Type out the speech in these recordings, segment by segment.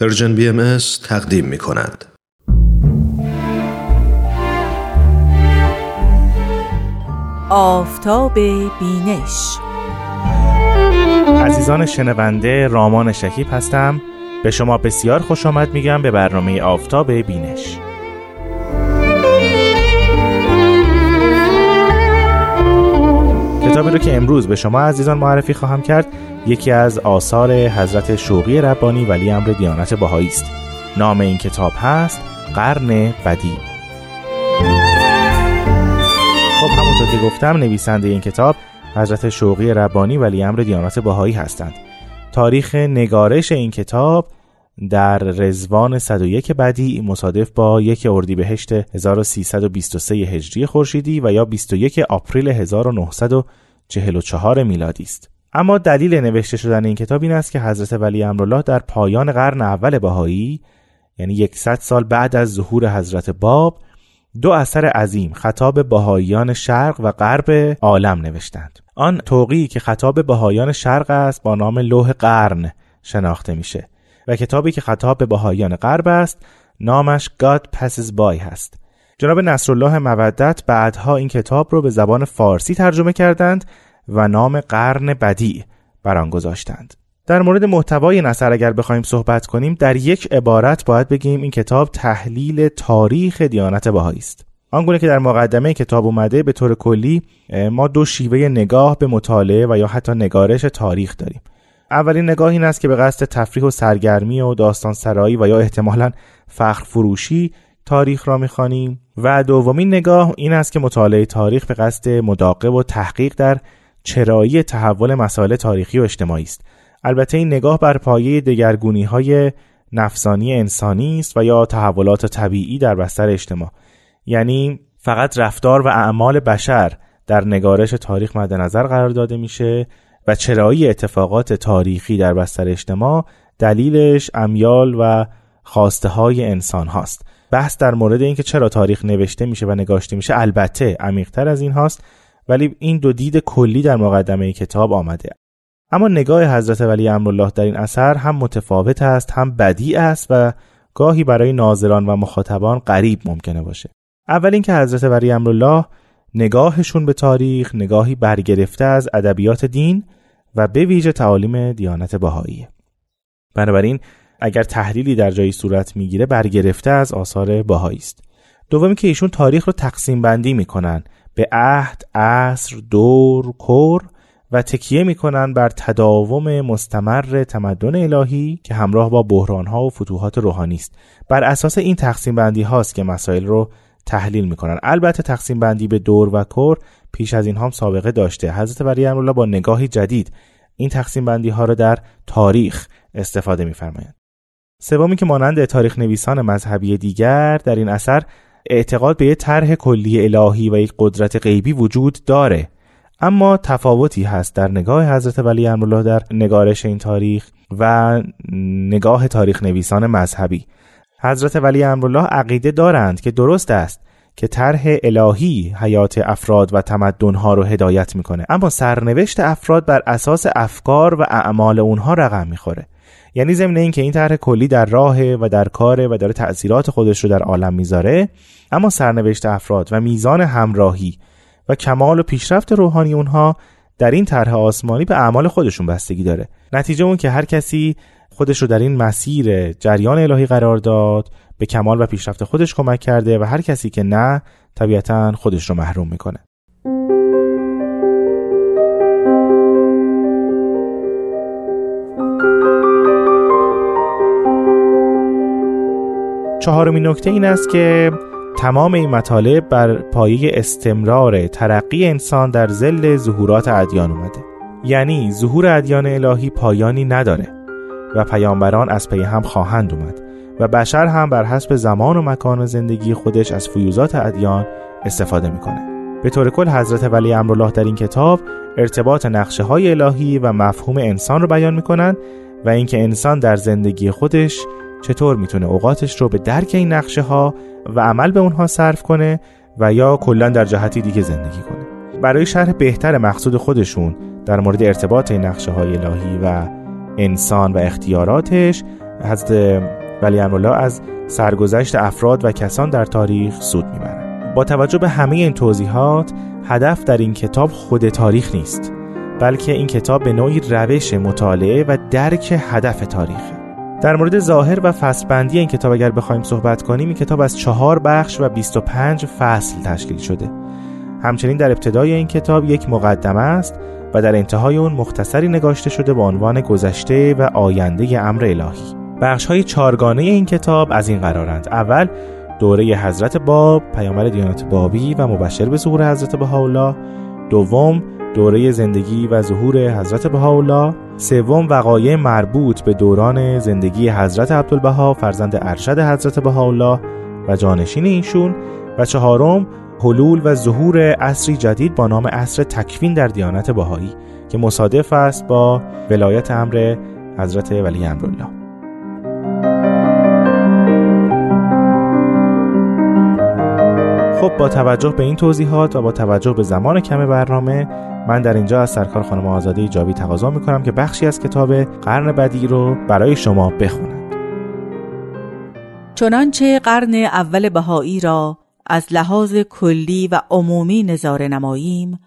پرژن بی ام تقدیم می کند. آفتاب بینش. عزیزان شنونده رامان شکیب هستم. به شما بسیار خوش آمد میگم به برنامه آفتاب بینش. رو که امروز به شما عزیزان معرفی خواهم کرد یکی از آثار حضرت شوقی ربانی ولی امر دیانت بهایی است. نام این کتاب هست قرن بدی. خب همونطور که گفتم نویسنده این کتاب حضرت شوقی ربانی ولی امر دیانت بهایی هستند. تاریخ نگارش این کتاب در رزوان 101 بدی مصادف با یک اردیبهشت 1323 هجری خورشیدی و یا 21 آپریل 1944 میلادی است. اما دلیل نوشته شدن این کتاب این است که حضرت ولی امرالله در پایان قرن اول بهایی یعنی 100 سال بعد از ظهور حضرت باب دو اثر عظیم خطاب بهاییان شرق و غرب عالم نوشتند. آن توقی که خطاب بهاییان شرق است با نام لوح قرن شناخته میشه و کتابی که خطاب به بهاییان غرب است نامش God Passes By هست. جناب نصرالله مودت بعدها این کتاب رو به زبان فارسی ترجمه کردند و نام قرن بدی بر آن گذاشتند. در مورد محتوای نصر اگر بخوایم صحبت کنیم در یک عبارت باید بگیم این کتاب تحلیل تاریخ دیانت بهایی است. آنگونه که در مقدمه کتاب اومده به طور کلی ما دو شیوه نگاه به مطالعه و یا حتی نگارش تاریخ داریم. اولین نگاه این است که به قصد تفریح و سرگرمی و داستان سرایی و یا احتمالا فخر فروشی تاریخ را می‌خوانیم. و دومین نگاه این است که مطالعه تاریخ به قصد مداقب و تحقیق در چرایی تحول مسائل تاریخی و اجتماعی است. البته این نگاه بر پایه دگرگونی های نفسانی انسانی است و یا تحولات طبیعی در بستر اجتماع. یعنی فقط رفتار و اعمال بشر در نگارش تاریخ مد نظر قرار داده میشه و چرایی اتفاقات تاریخی در بستر اجتماع دلیلش امیال و خواسته های انسان هاست. بحث در مورد اینکه چرا تاریخ نوشته میشه و نگاشته میشه البته عمیقتر از این هاست ولی این دو دید کلی در مقدمه کتاب آمده. اما نگاه حضرت ولی امرالله در این اثر هم متفاوت است هم بدی است و گاهی برای ناظران و مخاطبان غریب ممکنه باشه. اول اینکه حضرت ولی امرالله نگاهشون به تاریخ نگاهی برگرفته از ادبیات دین و به ویژه تعالیم دیانت بهایی بنابراین اگر تحلیلی در جایی صورت می‌گیره برگرفته از آثار بهایی است. دومی که ایشون تاریخ رو تقسیم بندی می‌کنن. به عهد، عصر، دور، کور و تکیه می‌کنن بر تداوم مستمر تمدن الهی که همراه با بحرانها و فتوحات روحانی است. بر اساس این تقسیم بندی هاست که مسائل رو تحلیل می‌کنن. البته تقسیم بندی به دور و کور پیش از این هم سابقه داشته. حضرت ولی امرالله با نگاهی جدید این تقسیم بندی ها را در تاریخ استفاده میفرمایند سومی که مانند تاریخ نویسان مذهبی دیگر در این اثر اعتقاد به یک طرح کلی الهی و یک قدرت غیبی وجود داره. اما تفاوتی هست در نگاه حضرت ولی امرالله در نگارش این تاریخ و نگاه تاریخ نویسان مذهبی. حضرت ولی امرالله عقیده دارند که درست است که طرح الهی حیات افراد و تمدنها رو هدایت می‌کنه. اما سرنوشت افراد بر اساس افکار و اعمال اونها رقم می‌خوره. یعنی ضمن اینکه این طرح کلی در راه و در کاره و داره تأثیرات خودش رو در عالم می‌ذاره اما سرنوشت افراد و میزان همراهی و کمال و پیشرفت روحانی اونها در این طرح آسمانی به اعمال خودشون بستگی داره. نتیجه اون که هر کسی خودش رو در این مسیر جریان الهی قرار داد به کمال و پیشرفت خودش کمک کرده و هر کسی که نه طبیعتا خودش رو محروم می‌کنه. چهارمین نکته این است که تمام این مطالب بر پایه استمرار ترقی انسان در زل ظهورات ادیان اومده. یعنی ظهور ادیان الهی پایانی نداره و پیامبران از پی هم خواهند اومد و بشر هم بر حسب زمان و مکان زندگی خودش از فیوزات ادیان استفاده می‌کنه. به طور کل حضرت ولی امرالله در این کتاب ارتباط نقشه های الهی و مفهوم انسان رو بیان می‌کنند و اینکه انسان در زندگی خودش چطور می‌تونه اوقاتش رو به درک این نقشه ها و عمل به اونها صرف کنه و یا کلا در جهتی دیگه زندگی کنه؟ برای شرح بهتر مقصود خودشون در مورد ارتباط این نقشه های الهی و انسان و اختیاراتش حضرت ولی امرالله از سرگذشت افراد و کسان در تاریخ سود می‌برند با توجه به همه این توضیحات هدف در این کتاب خود تاریخ نیست بلکه این کتاب به نوعی روش مطالعه و درک هدف تاریخه. در مورد ظاهر و فصلبندی این کتاب اگر بخوایم صحبت کنیم این کتاب از چهار بخش و 25 فصل تشکیل شده. همچنین در ابتدای این کتاب یک مقدمه است و در انتهای اون مختصری نگاشته شده با عنوان گذشته و آینده امر الهی. بخش های چارگانه این کتاب از این قرارند. اول دوره حضرت باب پیامبر دیانت بابی و مبشر به ظهور حضرت بهاءالله. دوم دوره زندگی و ظهور حضرت بهاءالله سوم وقایع مربوط به دوران زندگی حضرت عبدالبها فرزند ارشد حضرت بهاءالله و جانشین ایشون و چهارم حلول و ظهور عصری جدید با نام عصر تکوین در دیانت بهایی که مصادف است با ولایت امر حضرت ولی امرالله. خب با توجه به این توضیحات و با توجه به زمان کم برنامه من در اینجا از سرکار خانم آزاده ایجابی تقاضا می‌کنم که بخشی از کتاب قرن بدی رو برای شما بخونند چنانچه قرن اول بهایی را از لحاظ کلی و عمومی نظاره نماییم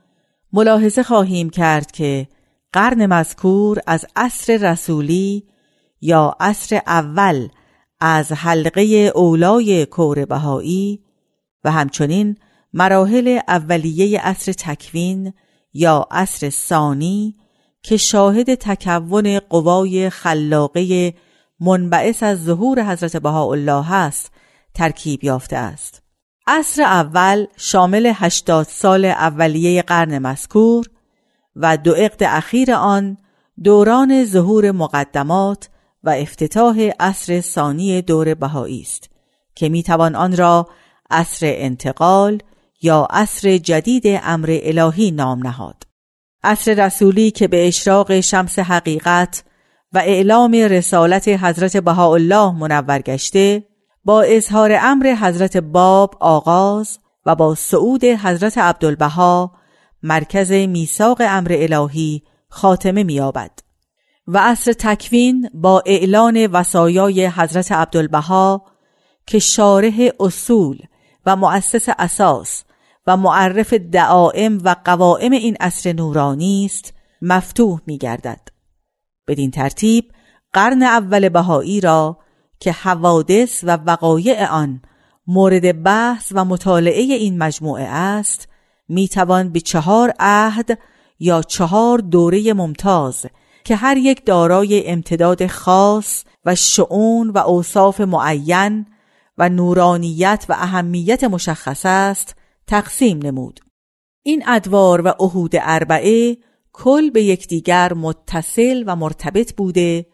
ملاحظه خواهیم کرد که قرن مذکور از عصر رسولی یا عصر اول از حلقه اولای کور بهایی و همچنین مراحل اولیه عصر تکوین یا عصر ثانی که شاهد تکون قوای خلاقه منبعث از ظهور حضرت بهاءالله است ترکیب یافته است. عصر اول شامل 80 سال اولیه قرن مذکور و دو عقد اخیر آن دوران ظهور مقدمات و افتتاح عصر ثانی دور بهایی است که می‌توان آن را عصر انتقال یا عصر جدید امر الهی نام نهاد. عصر رسولی که به اشراق شمس حقیقت و اعلام رسالت حضرت بهاءالله منور گشته با اظهار امر حضرت باب آغاز و با صعود حضرت عبدالبها مرکز میثاق امر الهی خاتمه می‌یابد. و عصر تکوین با اعلان وصایای حضرت عبدالبها که شارح اصول و مؤسس اساس و معرف دعائم و قوائم این عصر نورانی است مفتوح می گردد. بدین ترتیب قرن اول بهایی را که حوادث و وقایع آن مورد بحث و مطالعه این مجموعه است می توان به چهار عهد یا چهار دوره ممتاز که هر یک دارای امتداد خاص و شعون و اوصاف معین و نورانیت و اهمیت مشخص است تقسیم نمود این ادوار و عهود اربعه کل به یکدیگر متصل و مرتبط بوده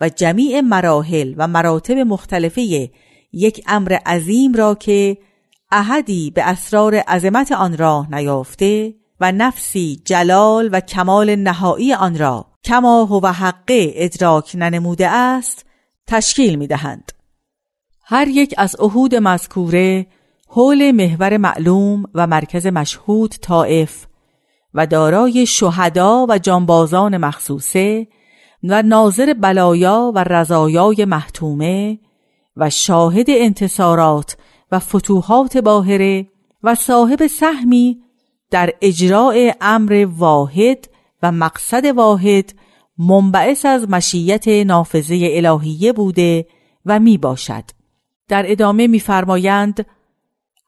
و جمیع مراحل و مراتب مختلفه یک امر عظیم را که احدی به اسرار عظمت آن راه نیافته و نفسی جلال و کمال نهایی آن را کما هو حقه ادراک ننموده است تشکیل می دهند. هر یک از عهود مذکوره حول محور معلوم و مرکز مشهود طائف و دارای شهدا و جانبازان مخصوصه و ناظر بلایا و رضایای محتومه و شاهد انتصارات و فتوحات باهره و صاحب سهمی در اجراع امر واحد و مقصد واحد منبعث از مشیت نافذه الهیه بوده و می باشد. در ادامه میفرمایند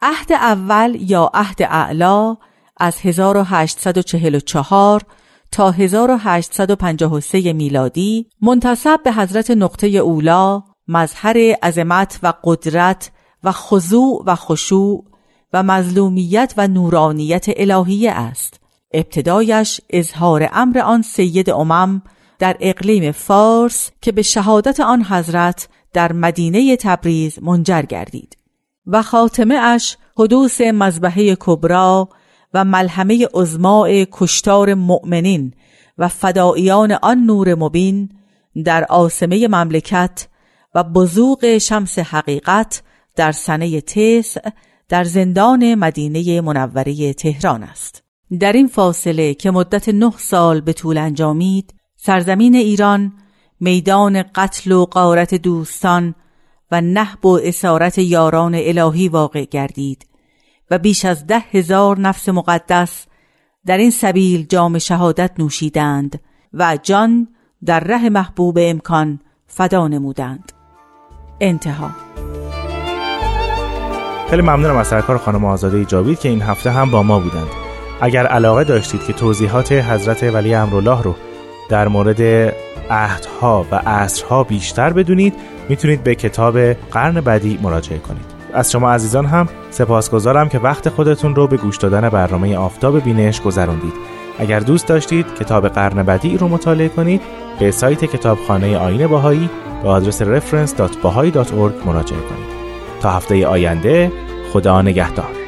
عهد اول یا عهد اعلا از 1844 تا 1853 میلادی منتصب به حضرت نقطه اولا مظهر عظمت و قدرت و خضوع و خشوع و مظلومیت و نورانیت الهیه است. ابتدایش اظهار امر آن سید امم در اقلیم فارس که به شهادت آن حضرت در مدینه تبریز منجر گردید. و خاتمه اش حدوث مذبحه کبرا و ملحمه ازماع کشتار مؤمنین و فداییان آن نور مبین در آسمه مملکت و بزوق شمس حقیقت در سنه تسع در زندان مدینه منوره تهران است. در این فاصله که مدت نه سال به طول انجامید سرزمین ایران میدان قتل و قارت دوستان و نحب و اسارت یاران الهی واقع گردید و بیش از ده هزار نفس مقدس در این سبیل جام شهادت نوشیدند و جان در ره محبوب امکان فدا نمودند. انتها. خیلی ممنونم از سرکار خانم آزاده جاوید که این هفته هم با ما بودند. اگر علاقه داشتید که توضیحات حضرت ولی امرالله رو در مورد عهدها و عصرها بیشتر بدونید می‌تونید به کتاب قرن بعدی مراجعه کنید. از شما عزیزان هم سپاسگزارم که وقت خودتون رو به گوش دادن برنامه آفتاب بینش گذروندید. اگر دوست داشتید کتاب قرن بعدی رو مطالعه کنید به سایت کتابخانه آین باهایی به آدرس reference.bahai.org مراجعه کنید. تا هفته آینده خدا نگهدار.